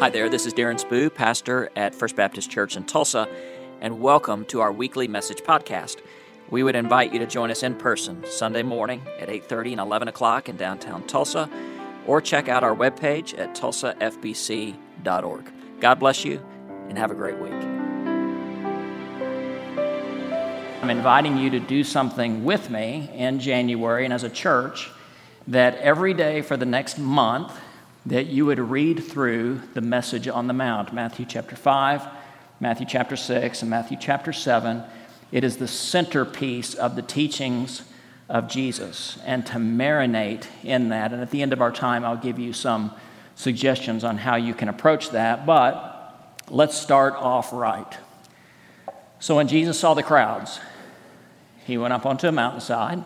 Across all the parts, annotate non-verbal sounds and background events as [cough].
Hi there, this is Darren Spoo, pastor at First Baptist Church in Tulsa, and welcome to our weekly message podcast. We would invite you to join us in person Sunday morning at 8:30 and 11 o'clock in downtown Tulsa, or check out our webpage at tulsafbc.org. God bless you, and have a great week. I'm inviting you to do something with me in January and as a church that every day for the next month that you would read through the message on the Mount Matthew chapter 5, Matthew chapter 6, and Matthew chapter 7. It is the centerpiece of the teachings of Jesus, and to marinate in that. And at the end of our time, I'll give you some suggestions on how you can approach that. But let's start off right. So, when Jesus saw the crowds, he went up onto a mountainside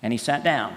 and he sat down.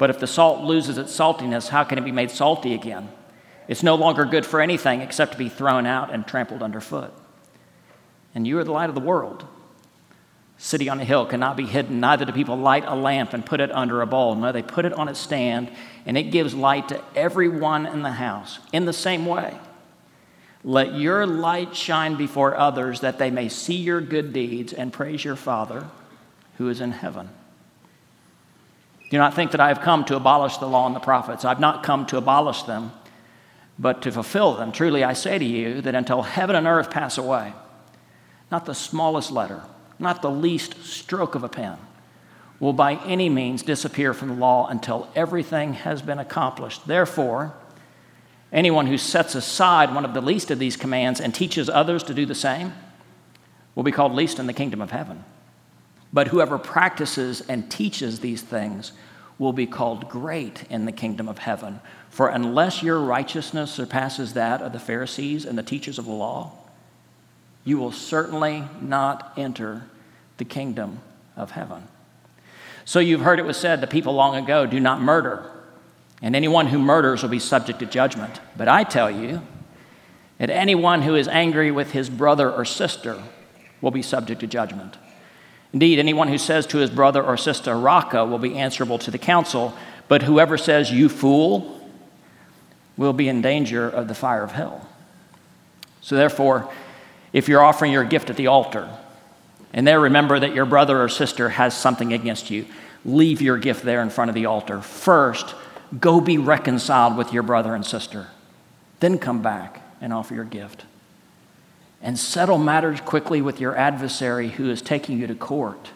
But if the salt loses its saltiness, how can it be made salty again? It's no longer good for anything except to be thrown out and trampled underfoot. And you are the light of the world. City on a hill cannot be hidden, neither do people light a lamp and put it under a bowl. No, they put it on its stand, and it gives light to everyone in the house. In the same way, let your light shine before others that they may see your good deeds and praise your Father who is in heaven. Do not think that I have come to abolish the law and the prophets. I've not come to abolish them, but to fulfill them. Truly, I say to you that until heaven and earth pass away, not the smallest letter, not the least stroke of a pen, will by any means disappear from the law until everything has been accomplished. Therefore, anyone who sets aside one of the least of these commands and teaches others to do the same will be called least in the kingdom of heaven. But whoever practices and teaches these things will be called great in the kingdom of heaven. For unless your righteousness surpasses that of the Pharisees and the teachers of the law, you will certainly not enter the kingdom of heaven. So you've heard it was said, the people long ago, do not murder, and anyone who murders will be subject to judgment. But I tell you that anyone who is angry with his brother or sister will be subject to judgment. Indeed, anyone who says to his brother or sister, Raca, will be answerable to the council, but whoever says, You fool, will be in danger of the fire of hell. So, therefore, if you're offering your gift at the altar, and there remember that your brother or sister has something against you, leave your gift there in front of the altar. First, go be reconciled with your brother and sister. Then come back and offer your gift and settle matters quickly with your adversary who is taking you to court.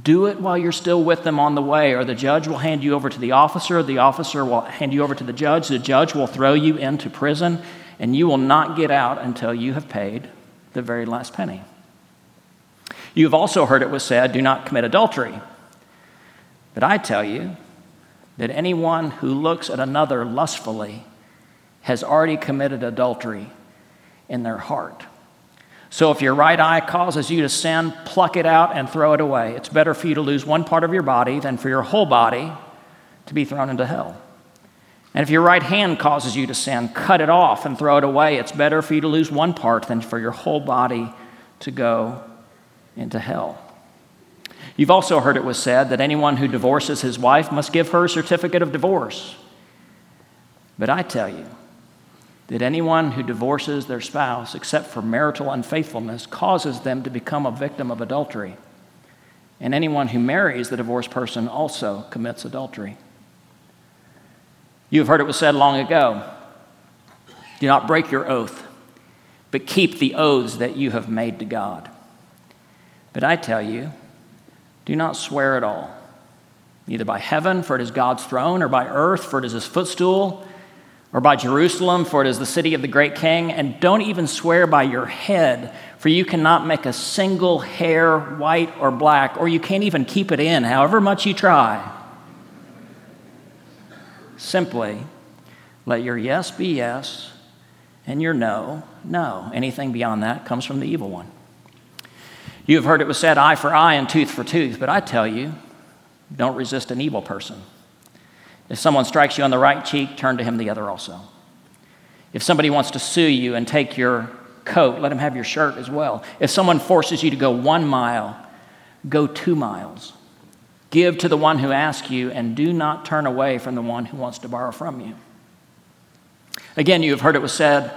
Do it while you're still with them on the way, or the judge will hand you over to the officer, the officer will hand you over to the judge, the judge will throw you into prison, and you will not get out until you have paid the very last penny. You've also heard it was said, Do not commit adultery. But I tell you that anyone who looks at another lustfully has already committed adultery in their heart. So if your right eye causes you to sin, pluck it out and throw it away. It's better for you to lose one part of your body than for your whole body to be thrown into hell. And if your right hand causes you to sin, cut it off and throw it away. It's better for you to lose one part than for your whole body to go into hell. You've also heard it was said that anyone who divorces his wife must give her a certificate of divorce. But I tell you, that anyone who divorces their spouse, except for marital unfaithfulness, causes them to become a victim of adultery. And anyone who marries the divorced person also commits adultery. You have heard it was said long ago Do not break your oath, but keep the oaths that you have made to God. But I tell you, do not swear at all, either by heaven, for it is God's throne, or by earth, for it is his footstool, or by Jerusalem, for it is the city of the great king. And don't even swear by your head, for you cannot make a single hair white or black, or you can't even keep it in, however much you try. Simply let your yes be yes and your no, no. Anything beyond that comes from the evil one. You have heard it was said, eye for eye and tooth for tooth, but I tell you, don't resist an evil person. If someone strikes you on the right cheek, turn to him the other also. If somebody wants to sue you and take your coat, let him have your shirt as well. If someone forces you to go one mile, go two miles. Give to the one who asks you, and do not turn away from the one who wants to borrow from you. Again, you have heard it was said,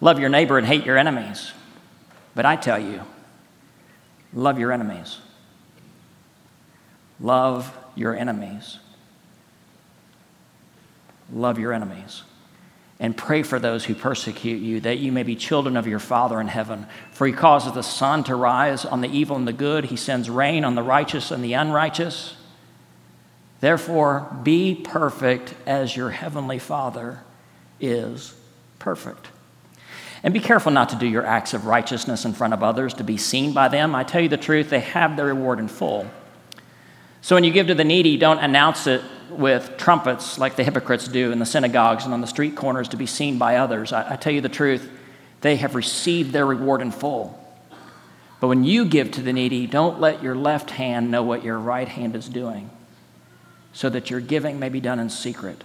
Love your neighbor and hate your enemies. But I tell you, love your enemies. Love your enemies. Love your enemies. And pray for those who persecute you, that you may be children of your Father in heaven. For he causes the sun to rise on the evil and the good, he sends rain on the righteous and the unrighteous. Therefore, be perfect as your heavenly Father is perfect. And be careful not to do your acts of righteousness in front of others to be seen by them. I tell you the truth, they have their reward in full. So when you give to the needy, don't announce it with trumpets like the hypocrites do in the synagogues and on the street corners to be seen by others. I, I tell you the truth, they have received their reward in full. But when you give to the needy, don't let your left hand know what your right hand is doing, so that your giving may be done in secret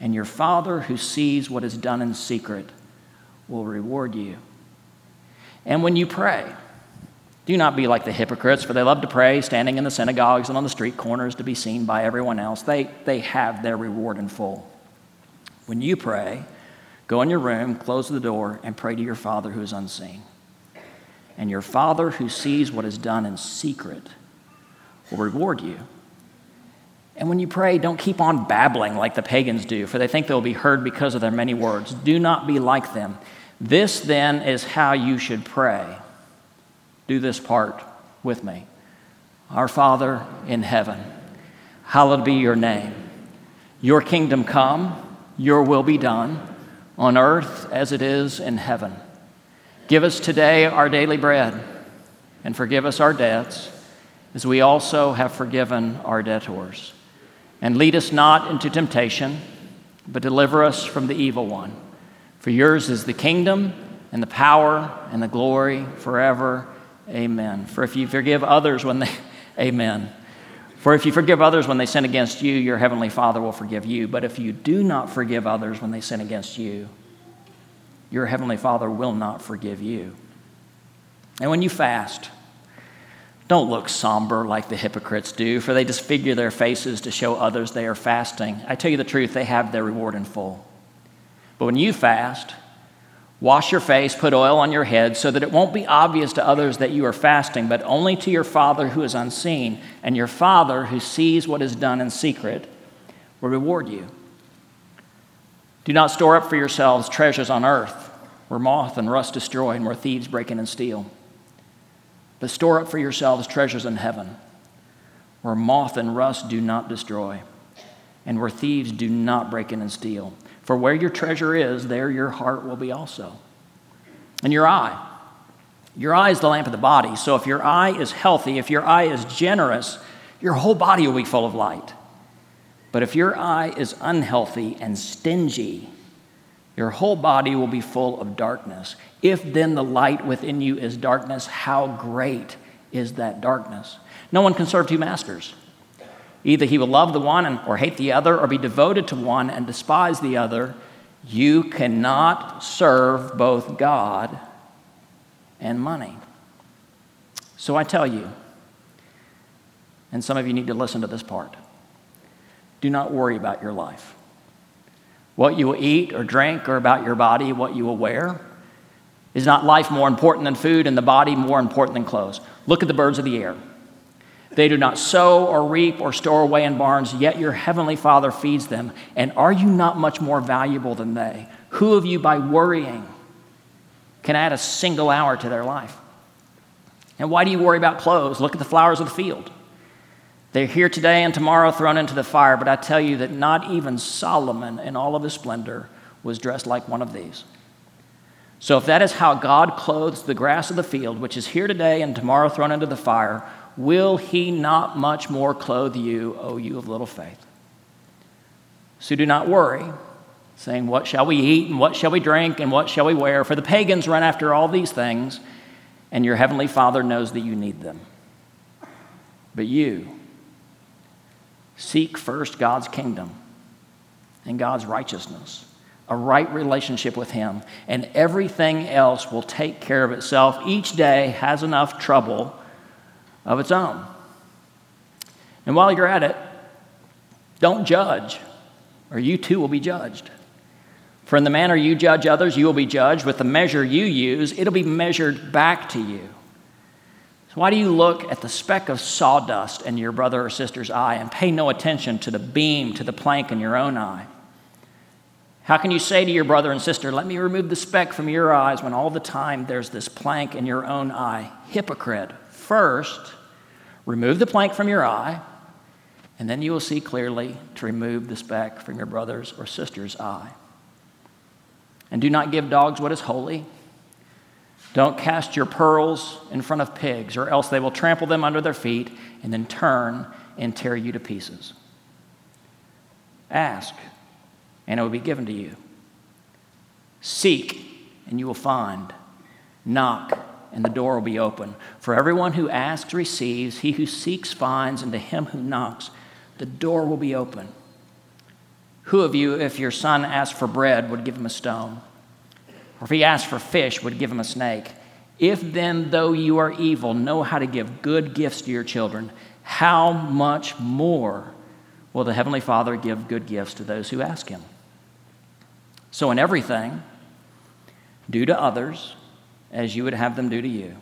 and your Father who sees what is done in secret will reward you. And when you pray, do not be like the hypocrites, for they love to pray, standing in the synagogues and on the street corners to be seen by everyone else. They, they have their reward in full. When you pray, go in your room, close the door, and pray to your Father who is unseen. And your Father who sees what is done in secret will reward you. And when you pray, don't keep on babbling like the pagans do, for they think they'll be heard because of their many words. Do not be like them. This then is how you should pray. Do this part with me. Our Father in heaven, hallowed be your name. Your kingdom come, your will be done, on earth as it is in heaven. Give us today our daily bread, and forgive us our debts, as we also have forgiven our debtors and lead us not into temptation, but deliver us from the evil one. For yours is the kingdom and the power and the glory forever. Amen. For if you forgive others when they, [laughs] amen. For if you forgive others when they sin against you, your heavenly Father will forgive you. But if you do not forgive others when they sin against you, your heavenly Father will not forgive you. And when you fast, don't look somber like the hypocrites do, for they disfigure their faces to show others they are fasting. I tell you the truth, they have their reward in full. But when you fast, wash your face, put oil on your head, so that it won't be obvious to others that you are fasting, but only to your Father who is unseen. And your Father who sees what is done in secret will reward you. Do not store up for yourselves treasures on earth, where moth and rust destroy, and where thieves break in and steal. But store up for yourselves treasures in heaven, where moth and rust do not destroy, and where thieves do not break in and steal. For where your treasure is, there your heart will be also. And your eye. Your eye is the lamp of the body. So if your eye is healthy, if your eye is generous, your whole body will be full of light. But if your eye is unhealthy and stingy, your whole body will be full of darkness. If then the light within you is darkness, how great is that darkness? No one can serve two masters. Either he will love the one or hate the other, or be devoted to one and despise the other. You cannot serve both God and money. So I tell you, and some of you need to listen to this part do not worry about your life what you will eat or drink, or about your body, what you will wear? Is not life more important than food and the body more important than clothes? Look at the birds of the air. They do not sow or reap or store away in barns, yet your heavenly Father feeds them. And are you not much more valuable than they? Who of you, by worrying, can add a single hour to their life? And why do you worry about clothes? Look at the flowers of the field. They're here today and tomorrow thrown into the fire, but I tell you that not even Solomon in all of his splendor was dressed like one of these. So, if that is how God clothes the grass of the field, which is here today and tomorrow thrown into the fire, will he not much more clothe you, O you of little faith? So do not worry, saying, What shall we eat, and what shall we drink, and what shall we wear? For the pagans run after all these things, and your heavenly Father knows that you need them. But you, seek first God's kingdom and God's righteousness, a right relationship with Him, and everything else will take care of itself. Each day has enough trouble of its own. And while you're at it, don't judge, or you too will be judged. For in the manner you judge others, you will be judged. With the measure you use, it'll be measured back to you. So, why do you look at the speck of sawdust in your brother or sister's eye and pay no attention to the beam, to the plank in your own eye? How can you say to your brother and sister, Let me remove the speck from your eyes, when all the time there's this plank in your own eye? Hypocrite. First, remove the plank from your eye, and then you will see clearly to remove the speck from your brother's or sister's eye. And do not give dogs what is holy. Don't cast your pearls in front of pigs, or else they will trample them under their feet and then turn and tear you to pieces. Ask, and it will be given to you. Seek, and you will find. Knock, and the door will be open. For everyone who asks receives, he who seeks finds, and to him who knocks, the door will be open. Who of you, if your son asked for bread, would give him a stone? Or if he asked for fish, would give him a snake? If then, though you are evil, know how to give good gifts to your children, how much more will the Heavenly Father give good gifts to those who ask him? So, in everything, do to others as you would have them do to you.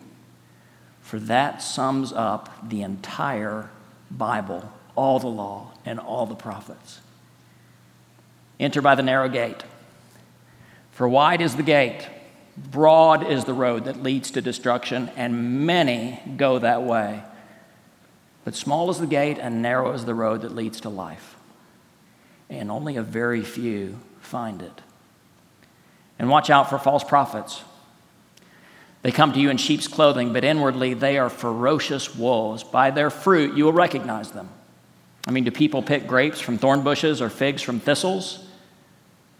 For that sums up the entire Bible, all the law, and all the prophets. Enter by the narrow gate. For wide is the gate, broad is the road that leads to destruction, and many go that way. But small is the gate, and narrow is the road that leads to life. And only a very few find it. And watch out for false prophets they come to you in sheep's clothing, but inwardly they are ferocious wolves. By their fruit you will recognize them. I mean, do people pick grapes from thorn bushes or figs from thistles?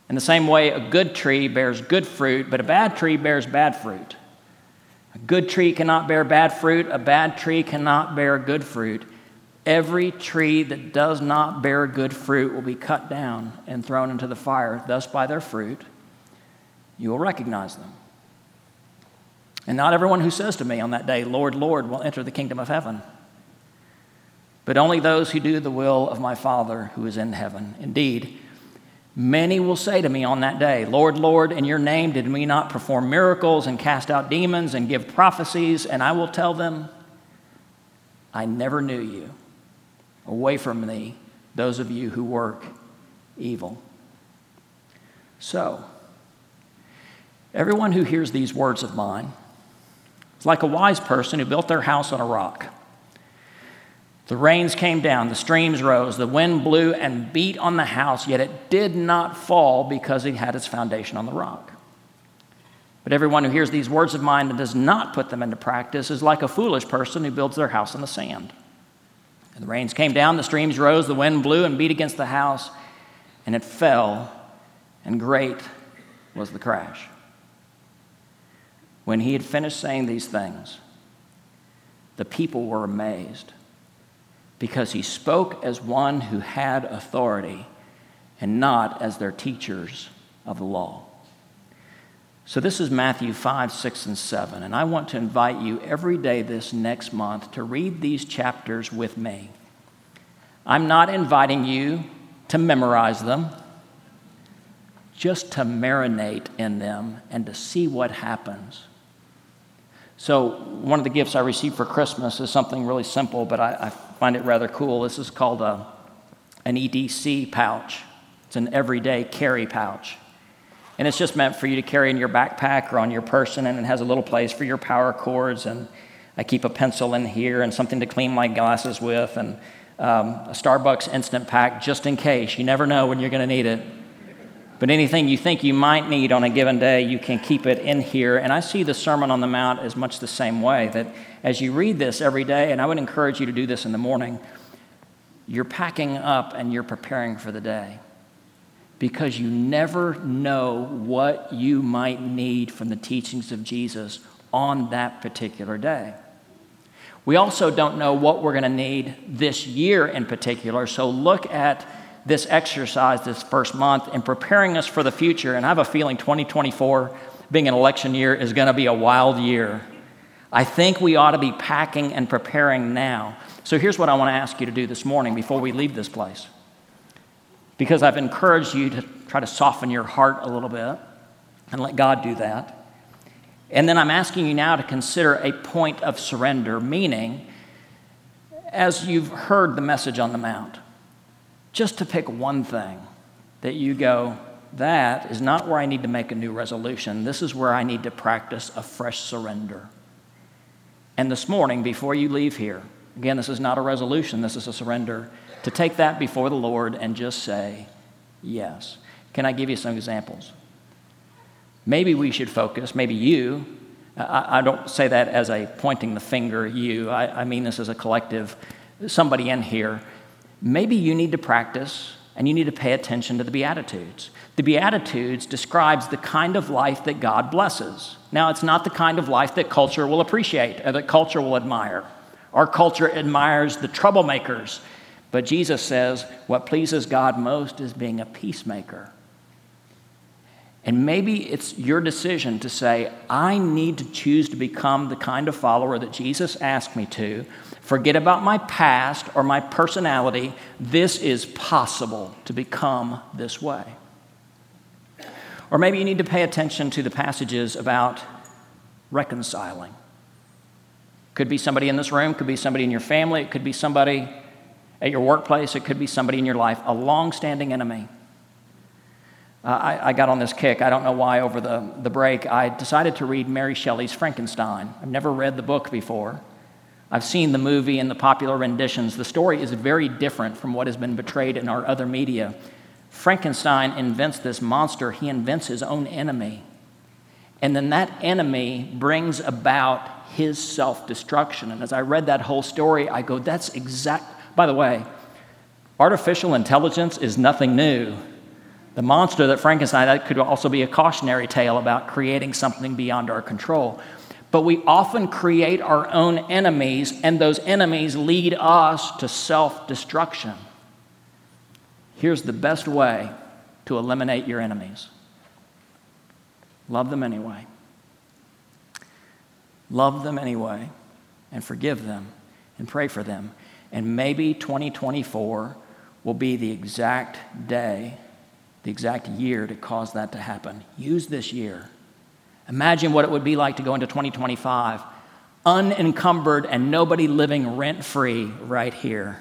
In the same way, a good tree bears good fruit, but a bad tree bears bad fruit. A good tree cannot bear bad fruit, a bad tree cannot bear good fruit. Every tree that does not bear good fruit will be cut down and thrown into the fire. Thus, by their fruit, you will recognize them. And not everyone who says to me on that day, Lord, Lord, will enter the kingdom of heaven, but only those who do the will of my Father who is in heaven. Indeed, many will say to me on that day, Lord, Lord, in your name did we not perform miracles and cast out demons and give prophecies? And I will tell them, I never knew you. Away from me, those of you who work evil. So, everyone who hears these words of mine, it's like a wise person who built their house on a rock. The rains came down, the streams rose, the wind blew and beat on the house, yet it did not fall because it had its foundation on the rock. But everyone who hears these words of mine and does not put them into practice is like a foolish person who builds their house on the sand. And the rains came down, the streams rose, the wind blew and beat against the house, and it fell, and great was the crash. When he had finished saying these things, the people were amazed because he spoke as one who had authority and not as their teachers of the law. So, this is Matthew 5, 6, and 7. And I want to invite you every day this next month to read these chapters with me. I'm not inviting you to memorize them, just to marinate in them and to see what happens. So, one of the gifts I received for Christmas is something really simple, but I, I find it rather cool. This is called a, an EDC pouch, it's an everyday carry pouch. And it's just meant for you to carry in your backpack or on your person, and it has a little place for your power cords. And I keep a pencil in here and something to clean my glasses with, and um, a Starbucks instant pack just in case. You never know when you're going to need it. But anything you think you might need on a given day, you can keep it in here. And I see the Sermon on the Mount as much the same way that as you read this every day, and I would encourage you to do this in the morning, you're packing up and you're preparing for the day because you never know what you might need from the teachings of Jesus on that particular day. We also don't know what we're going to need this year in particular, so look at this exercise this first month in preparing us for the future. And I have a feeling 2024, being an election year, is going to be a wild year. I think we ought to be packing and preparing now. So here's what I want to ask you to do this morning before we leave this place. Because I've encouraged you to try to soften your heart a little bit and let God do that. And then I'm asking you now to consider a point of surrender, meaning, as you've heard the message on the Mount, just to pick one thing that you go, that is not where I need to make a new resolution. This is where I need to practice a fresh surrender. And this morning, before you leave here, again, this is not a resolution, this is a surrender, to take that before the Lord and just say, yes. Can I give you some examples? Maybe we should focus, maybe you, I, I don't say that as a pointing the finger, you, I, I mean this as a collective, somebody in here maybe you need to practice and you need to pay attention to the Beatitudes. The Beatitudes describes the kind of life that God blesses. Now, it's not the kind of life that culture will appreciate or that culture will admire. Our culture admires the troublemakers, but Jesus says what pleases God most is being a peacemaker. And maybe it's your decision to say, I need to choose to become the kind of follower that Jesus asked me to. Forget about my past or my personality. This is possible to become this way. Or maybe you need to pay attention to the passages about reconciling. Could be somebody in this room, could be somebody in your family, it could be somebody at your workplace, it could be somebody in your life, a long standing enemy uh, I, I, got on this kick. I don't know why over the, the break. I decided to read Mary Shelley's Frankenstein. I've never read the book before. I've seen the movie and the popular renditions. The story is very different from what has been portrayed in our other media. Frankenstein invents this monster, he invents his own enemy. And then that enemy brings about his self destruction. And as I read that whole story, I go, that's exact. By the way, artificial intelligence is nothing new. The monster that Frankenstein, that could also be a cautionary tale about creating something beyond our control. But we often create our own enemies, and those enemies lead us to self destruction. Here's the best way to eliminate your enemies love them anyway. Love them anyway, and forgive them, and pray for them. And maybe 2024 will be the exact day the exact year to cause that to happen. Use this year. Imagine what it would be like to go into 2025 unencumbered and nobody living rent free right here.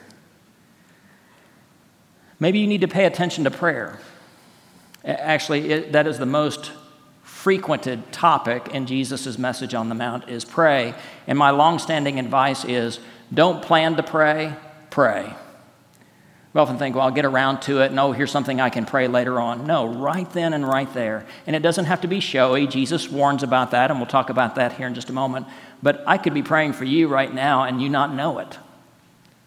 Maybe you need to pay attention to prayer. Actually, it, that is the most frequented topic in Jesus' message on the Mount is pray. And my long-standing advice is don't plan to pray, pray. We often think, well, I'll get around to it. No, oh, here's something I can pray later on. No, right then and right there. And it doesn't have to be showy. Jesus warns about that, and we'll talk about that here in just a moment. But I could be praying for you right now and you not know it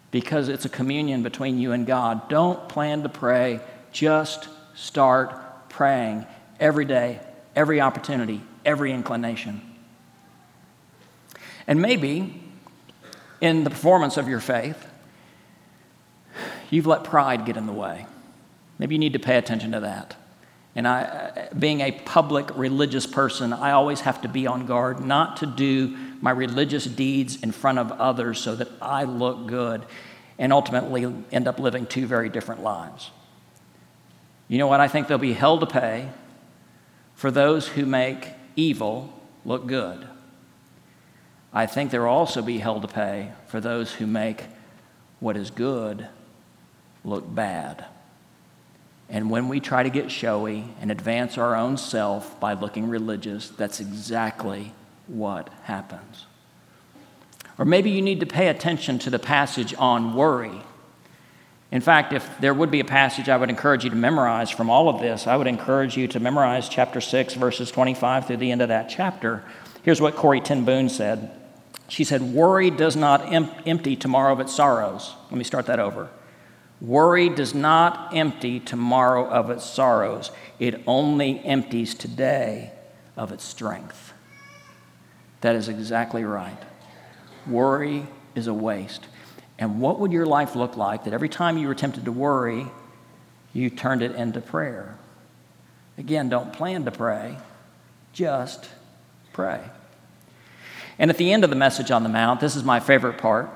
because it's a communion between you and God. Don't plan to pray, just start praying every day, every opportunity, every inclination. And maybe in the performance of your faith, you've let pride get in the way. Maybe you need to pay attention to that. And I, being a public religious person, I always have to be on guard not to do my religious deeds in front of others so that I look good and ultimately end up living two very different lives. You know what? I think there'll be hell to pay for those who make evil look good. I think there will also be hell to pay for those who make what is good look bad. And when we try to get showy and advance our own self by looking religious, that's exactly what happens. Or maybe you need to pay attention to the passage on worry. In fact, if there would be a passage I would encourage you to memorize from all of this, I would encourage you to memorize chapter 6, verses 25 through the end of that chapter. Here's what Corrie ten Boom said. She said, Worry does not em- empty tomorrow of its sorrows. Let me start that over. Worry does not empty tomorrow of its sorrows, it only empties today of its strength. That is exactly right. Worry is a waste. And what would your life look like that every time you were tempted to worry, you turned it into prayer? Again, don't plan to pray, just pray. And at the end of the message on the Mount, this is my favorite part,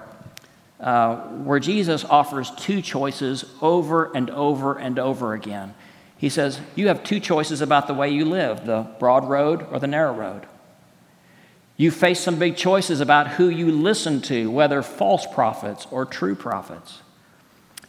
uh, where Jesus offers two choices over and over and over again. He says, You have two choices about the way you live the broad road or the narrow road. You face some big choices about who you listen to, whether false prophets or true prophets.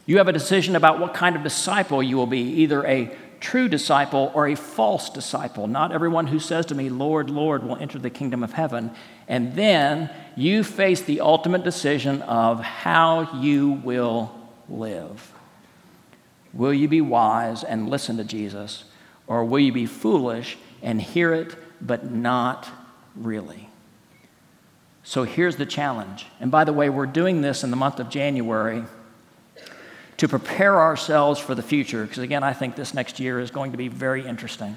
You have a decision about what kind of disciple you will be, either a true disciple or a false disciple. Not everyone who says to me, Lord, Lord, will enter the kingdom of heaven. And then you face the ultimate decision of how you will live. Will you be wise and listen to Jesus, or will you be foolish and hear it, but not really? So here's the challenge. And by the way, we're doing this in the month of January to prepare ourselves for the future, because again, I think this next year is going to be very interesting.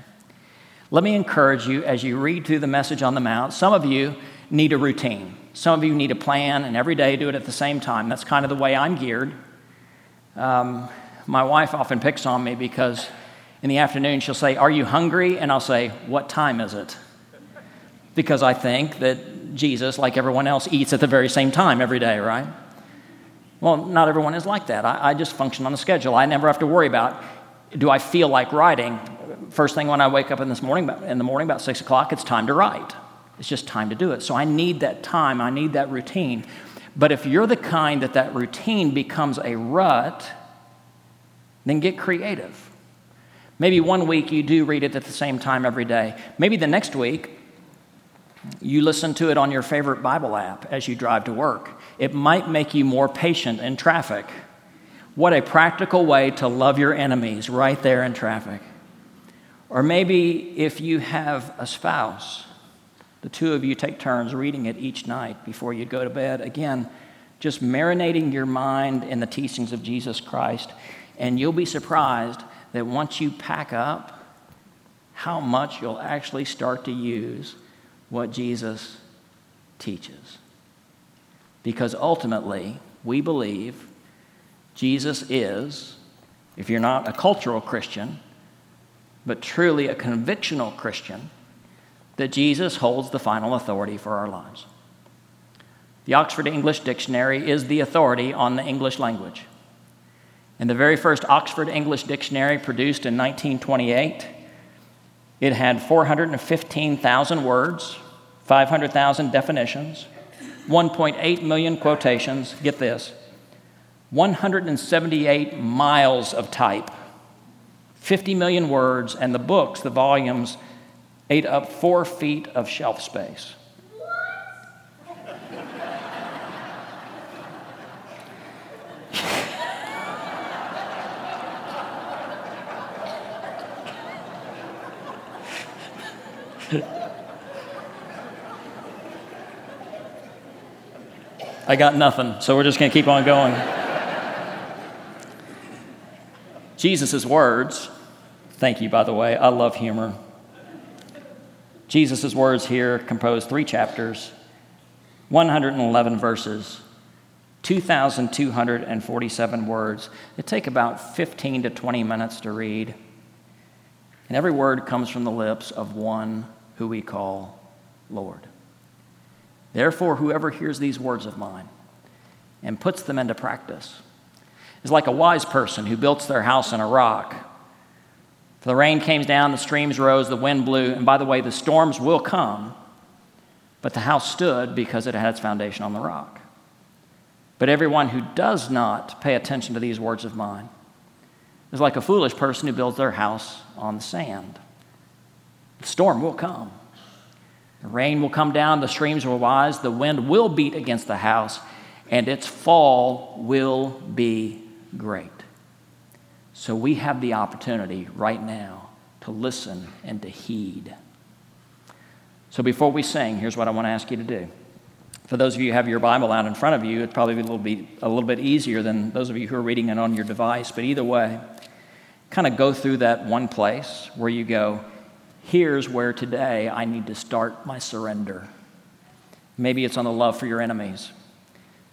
Let me encourage you as you read through the message on the Mount. Some of you need a routine, some of you need a plan, and every day do it at the same time. That's kind of the way I'm geared. Um, my wife often picks on me because in the afternoon she'll say, Are you hungry? And I'll say, What time is it? Because I think that Jesus, like everyone else, eats at the very same time every day, right? Well, not everyone is like that. I, I just function on a schedule. I never have to worry about do I feel like writing. First thing when I wake up in this morning, in the morning about six o'clock, it's time to write. It's just time to do it. So I need that time. I need that routine. But if you're the kind that that routine becomes a rut, then get creative. Maybe one week you do read it at the same time every day. Maybe the next week you listen to it on your favorite Bible app as you drive to work. It might make you more patient in traffic. What a practical way to love your enemies right there in traffic. Or maybe if you have a spouse, the two of you take turns reading it each night before you go to bed. Again, just marinating your mind in the teachings of Jesus Christ. And you'll be surprised that once you pack up, how much you'll actually start to use what Jesus teaches. Because ultimately, we believe Jesus is, if you're not a cultural Christian, but truly a convictional Christian, that Jesus holds the final authority for our lives. The Oxford English Dictionary is the authority on the English language. In the very first Oxford English Dictionary, produced in 1928, it had 415,000 words, 500,000 definitions, 1.8 million quotations, get this, 178 miles of type, 50 million words, and the books, the volumes, ate up four feet of shelf space. [laughs] I got nothing, so we're just going to keep on going. Jesus' words, thank you, by the way, I love humor. Jesus' words here compose three chapters, 111 verses, 2,247 words. They take about 15 to 20 minutes to read. And every word comes from the lips of one who we call Lord. Therefore, whoever hears these words of mine and puts them into practice is like a wise person who builds their house on a rock. The rain came down, the streams rose, the wind blew, and by the way, the storms will come, but the house stood because it had its foundation on the rock. But everyone who does not pay attention to these words of mine is like a foolish person who builds their house on the sand. The storm will come. The rain will come down, the streams will rise, the wind will beat against the house, and its fall will be great. So we have the opportunity right now to listen and to heed. So before we sing, here's what I want to ask you to do. For those of you who have your Bible out in front of you, it'd probably be a little a little bit easier than those of you who are reading it on your device. But either way, kind of go through that one place where you go, here's where today I need to start my surrender. Maybe it's on the love for your enemies.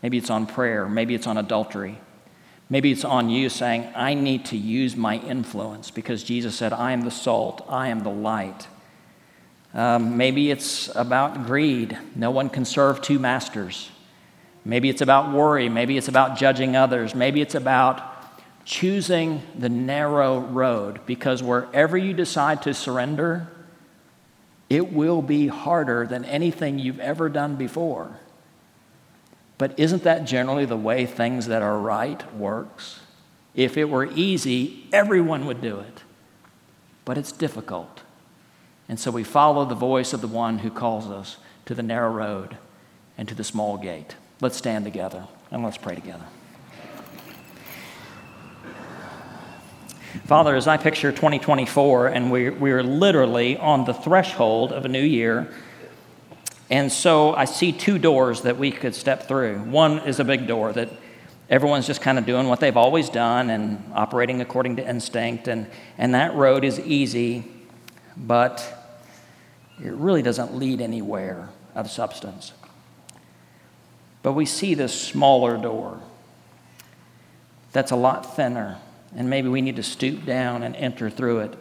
Maybe it's on prayer. Maybe it's on adultery. Maybe it's on you saying, I need to use my influence because Jesus said, I am the salt, I am the light. Um, maybe it's about greed. No one can serve two masters. Maybe it's about worry. Maybe it's about judging others. Maybe it's about choosing the narrow road because wherever you decide to surrender, it will be harder than anything you've ever done before. But isn't that generally the way things that are right works? If it were easy, everyone would do it. But it's difficult. And so we follow the voice of the one who calls us to the narrow road and to the small gate. Let's stand together and let's pray together. Father, as I picture 2024, and we're, we're literally on the threshold of a new year, and so I see two doors that we could step through. One is a big door that everyone's just kind of doing what they've always done and operating according to instinct, and, and that road is easy, but it really doesn't lead anywhere of substance. But we see this smaller door that's a lot thinner, and maybe we need to stoop down and enter through it.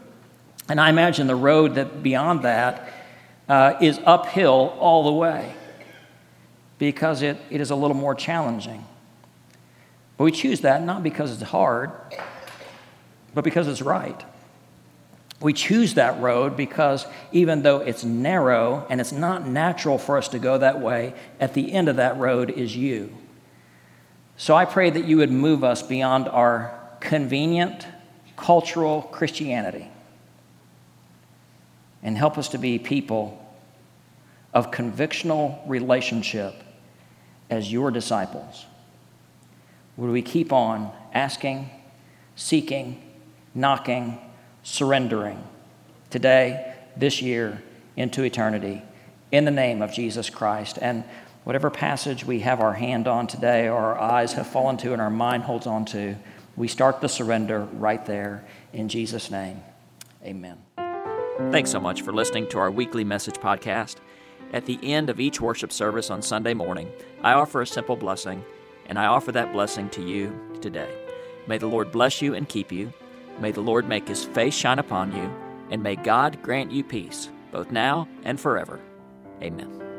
And I imagine the road that beyond that uh, is uphill all the way because it, it is a little more challenging. But we choose that not because it's hard, but because it's right. We choose that road because even though it's narrow and it's not natural for us to go that way, at the end of that road is you. So I pray that you would move us beyond our convenient cultural Christianity and help us to be people of convictional relationship as your disciples. Would we keep on asking, seeking, knocking, surrendering today, this year, into eternity in the name of Jesus Christ. And whatever passage we have our hand on today or our eyes have fallen to and our mind holds on to, we start the surrender right there in Jesus' name. Amen. Thanks so much for listening to our weekly message podcast. At the end of each worship service on Sunday morning, I offer a simple blessing, and I offer that blessing to you today. May the Lord bless you and keep you. May the Lord make his face shine upon you, and may God grant you peace, both now and forever. Amen.